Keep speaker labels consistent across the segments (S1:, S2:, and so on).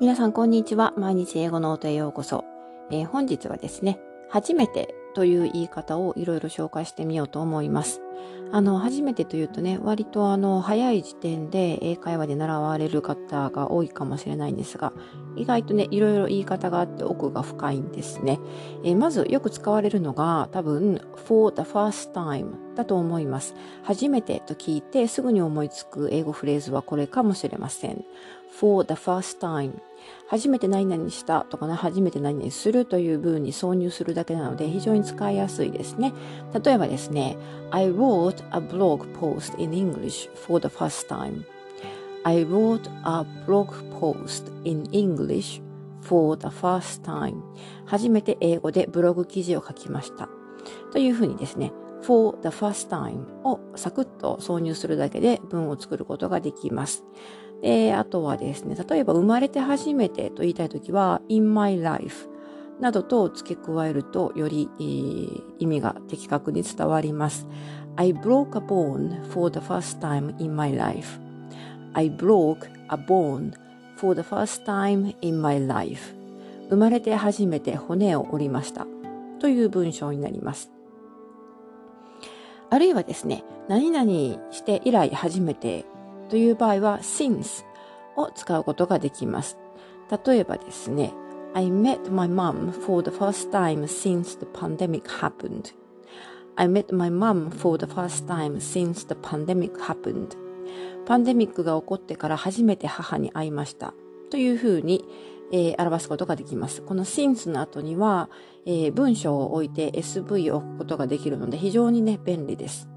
S1: 皆さん、こんにちは。毎日英語の音へようこそ。えー、本日はですね、初めてという言い方をいろいろ紹介してみようと思います。あの、初めてというとね、割とあの、早い時点で英会話で習われる方が多いかもしれないんですが、意外とね、いろいろ言い方があって奥が深いんですね。えー、まずよく使われるのが多分、for the first time だと思います。初めてと聞いてすぐに思いつく英語フレーズはこれかもしれません。For the first time 初めて何々したとかね、初めて何々するという文に挿入するだけなので非常に使いやすいですね。例えばですね、I wrote a blog post in English for the first time. I wrote a blog post in English for the first time. 初めて英語でブログ記事を書きました。というふうにですね、for the first time をサクッと挿入するだけで文を作ることができます。で、あとはですね、例えば生まれて初めてと言いたいときは in my life などと付け加えるとより、えー、意味が的確に伝わります。I broke a bone for the first time in my life. I broke a bone for the first time in my life. 生まれて初めて骨を折りました。という文章になります。あるいはですね、何々して以来初めてという場合は since を使うことができます。例えばですね、I met my mom for the first time since the pandemic happened. I met my mom for the first time since the pandemic happened. パンデミックが起こってから初めて母に会いました。というふうに、えー、表すことができます。この since の後には、えー、文章を置いて SV を置くことができるので非常にね、便利です。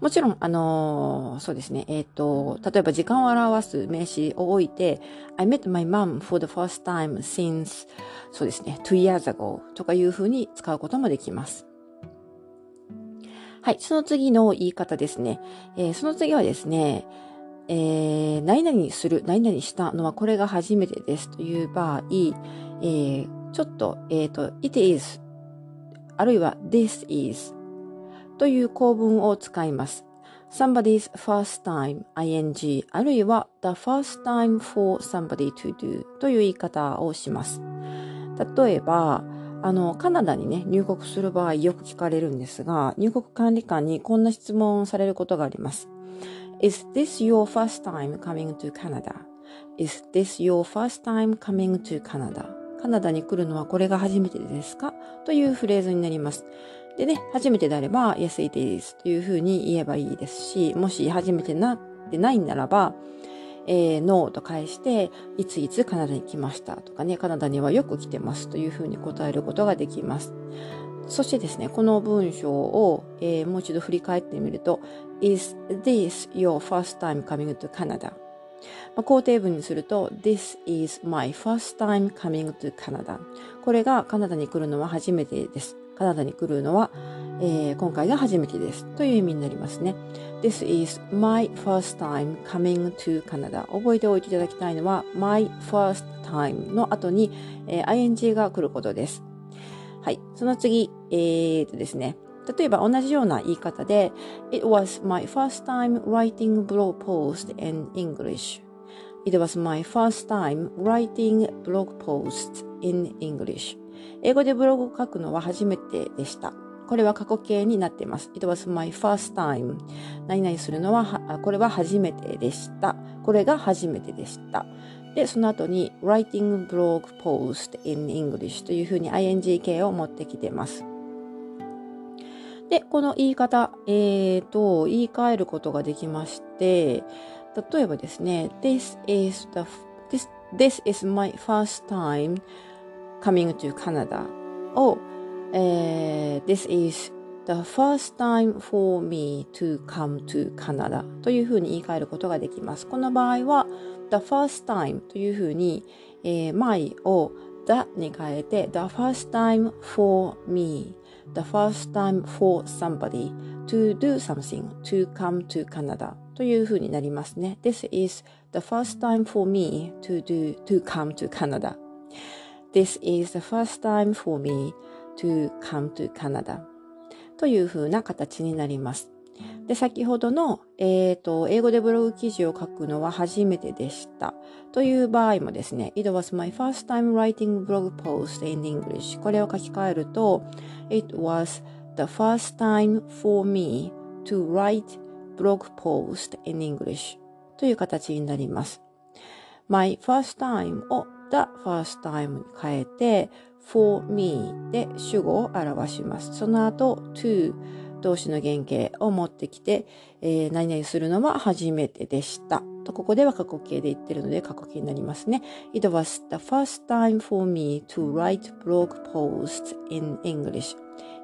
S1: もちろん、あのー、そうですね、えっ、ー、と、例えば時間を表す名詞を置いて、I met my mom for the first time since, そうですね、two years ago とかいうふうに使うこともできます。はい、その次の言い方ですね。えー、その次はですね、えー、何々する、何々したのはこれが初めてですという場合、えー、ちょっと、えっ、ー、と、it is あるいは this is という構文を使います。somebody's first time ing あるいは the first time for somebody to do という言い方をします。例えば、あの、カナダにね、入国する場合よく聞かれるんですが、入国管理官にこんな質問されることがあります。Is this your first time coming to Canada?Is this your first time coming to Canada? カナダに来るのはこれが初めてですかというフレーズになります。でね、初めてであれば、Yes, it is というふうに言えばいいですし、もし初めてなってないんならば、えー、ノーと返して、いついつカナダに来ましたとかね、カナダにはよく来てますというふうに答えることができます。そしてですね、この文章を、えー、もう一度振り返ってみると、Is this your first time coming to Canada? まあ、肯定文にすると、This is my first time coming to Canada. これがカナダに来るのは初めてです。カナダに来るのは、えー、今回が初めてです。という意味になりますね。This is my first time coming to Canada. 覚えておいていただきたいのは、my first time の後に、えー、ing が来ることです。はい。その次、えー、とですね。例えば同じような言い方で、It was my first time writing blog post in English. It was my first time writing blog post in English. 英語でブログを書くのは初めてでした。これは過去形になっています。It was my first time. 何々するのは、これは初めてでした。これが初めてでした。で、その後に writing blog post in English というふうに ing 形を持ってきてます。で、この言い方、えーと、言い換えることができまして、例えばですね、this is the, this, this is my first time coming to Canada を、えー、This is the first time for me to come to Canada というふうに言い換えることができます。この場合は the first time というふうに、えー、my を the に変えて the first time for me the first time for somebody to do something to come to Canada というふうになりますね。This is the first time for me to do to come to Canada This is the first time for me to come to Canada というふうな形になります。で、先ほどの、えっ、ー、と、英語でブログ記事を書くのは初めてでした。という場合もですね、It was my first time writing blog post in English. これを書き換えると、It was the first time for me to write blog post in English. という形になります。my first time を the first time に変えて for me で主語を表します。その後 to 動詞の原型を持ってきて、えー、何々するのは初めてでした。と、ここでは過去形で言ってるので過去形になりますね。It was the first time for me to write blog posts in English.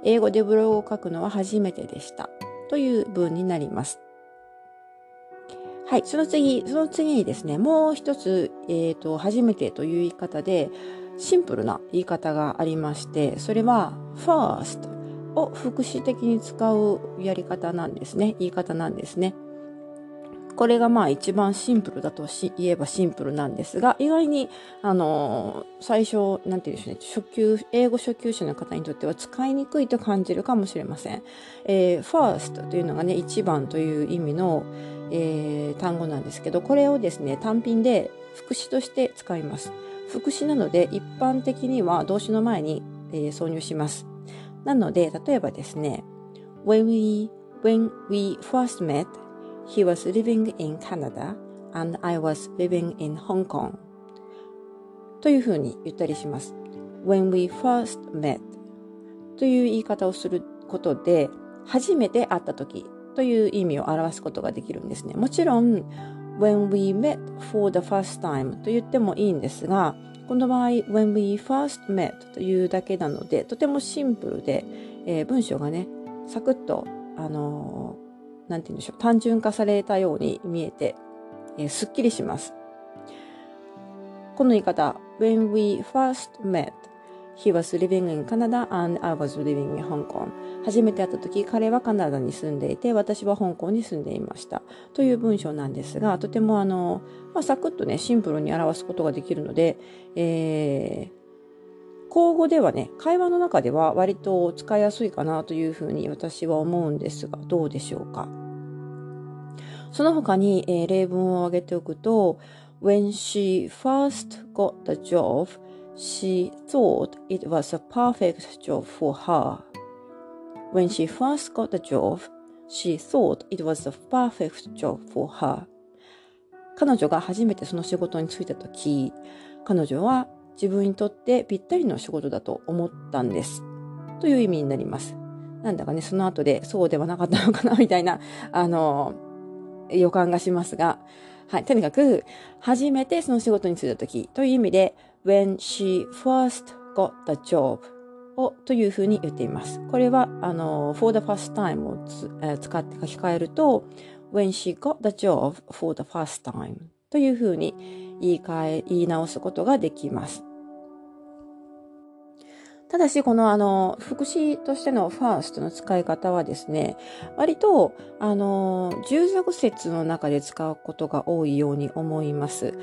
S1: 英語でブログを書くのは初めてでした。という文になります。はい、その次、その次にですね、もう一つ、えっ、ー、と、初めてという言い方で、シンプルな言い方がありまして、それは first を副詞的に使うやり方なんですね。言い方なんですね。これがまあ一番シンプルだと言えばシンプルなんですが、意外に、あのー、最初、なんて言うんでしょうね、初級、英語初級者の方にとっては使いにくいと感じるかもしれません。えー、first というのがね、一番という意味の、えー、単語なんですけど、これをですね、単品で副詞として使います。副詞なので、一般的には動詞の前に、えー、挿入します。なので、例えばですね、when we, when we first met, he was living in Canada and I was living in Hong Kong というふうに言ったりします。when we first met という言い方をすることで、初めて会った時という意味を表すことができるんですね。もちろん、when we met for the first time と言ってもいいんですが、この場合、when we first met というだけなので、とてもシンプルで、えー、文章がね、サクッと、あのー、なんて言うんでしょう、単純化されたように見えて、えー、すっきりします。この言い方、when we first met He was living in Canada and I was living in Hong Kong. 初めて会った時、彼はカナダに住んでいて、私は香港に住んでいました。という文章なんですが、とてもあの、まあ、サクッとね、シンプルに表すことができるので、えー、口語ではね、会話の中では割と使いやすいかなというふうに私は思うんですが、どうでしょうか？その他に、えー、例文を挙げておくと、When she first got the job, She thought it was a perfect job for her. When she first got the job, she thought it was a perfect job for her. 彼女が初めてその仕事に就いた時、彼女は自分にとってぴったりの仕事だと思ったんです。という意味になります。なんだかね、その後でそうではなかったのかな、みたいな、あの、予感がしますが、はい、とにかく、初めてその仕事に就いた時という意味で、when she first got the job をというふうに言っています。これは、あの、for the first time をつ、えー、使って書き換えると、when she got the job for the first time というふうに言い換え、言い直すことができます。ただし、このあの、副詞としての first の使い方はですね、割と、あの、従属説の中で使うことが多いように思います。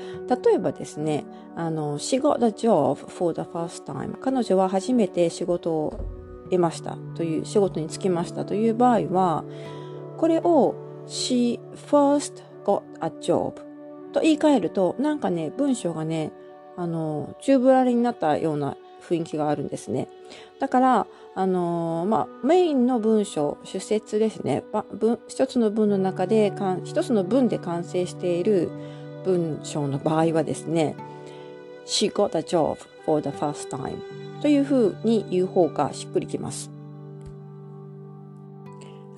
S1: 例えばですね、あの、she got the job for the first time. 彼女は初めて仕事を得ましたという、仕事に就きましたという場合は、これを she first got a job と言い換えると、なんかね、文章がね、あの、宙ぶらりになったような雰囲気があるんですね。だから、あのー、まあ、メインの文章、主説ですね。文一つの文の中で、一つの文で完成している文章の場合はですね、She got a job for the first time というふうに言う方がしっくりきます。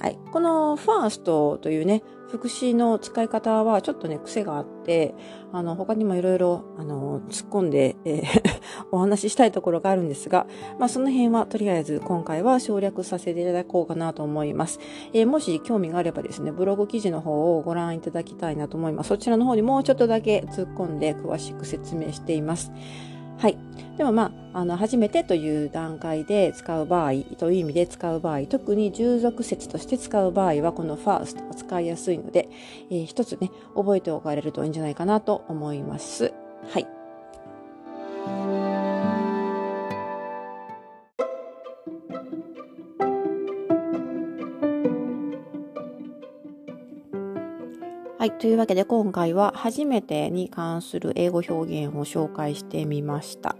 S1: はい。この first というね、副詞の使い方はちょっとね、癖があって、あの、他にもいろいろ、あの、突っ込んで、えー お話ししたいところがあるんですが、まあ、その辺はとりあえず今回は省略させていただこうかなと思います。えー、もし興味があればですね、ブログ記事の方をご覧いただきたいなと思います。そちらの方にもうちょっとだけ突っ込んで詳しく説明しています。はい。でもまあ、あの、初めてという段階で使う場合という意味で使う場合、特に従属説として使う場合は、この first を使いやすいので、えー、一つね、覚えておかれるといいんじゃないかなと思います。はい。はい。というわけで今回は初めてに関する英語表現を紹介してみました。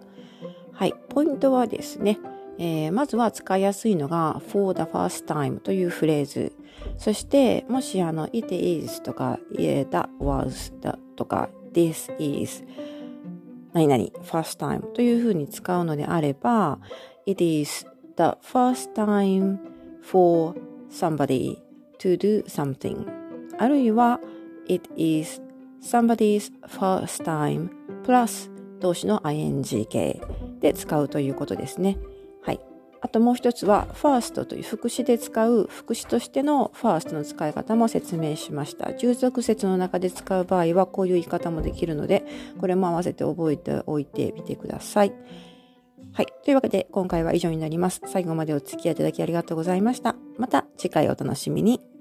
S1: はい。ポイントはですね、えー、まずは使いやすいのが for the first time というフレーズ。そして、もしあの it is とか、yeah, that was the とか this is 何々 first time というふうに使うのであれば it is the first time for somebody to do something あるいは it is somebody's first time plus 動詞の ing 形で使うということですね。はい。あともう一つは first という副詞で使う副詞としての first の使い方も説明しました。従属説の中で使う場合はこういう言い方もできるので、これも合わせて覚えておいてみてください。はい。というわけで今回は以上になります。最後までお付き合いいただきありがとうございました。また次回お楽しみに。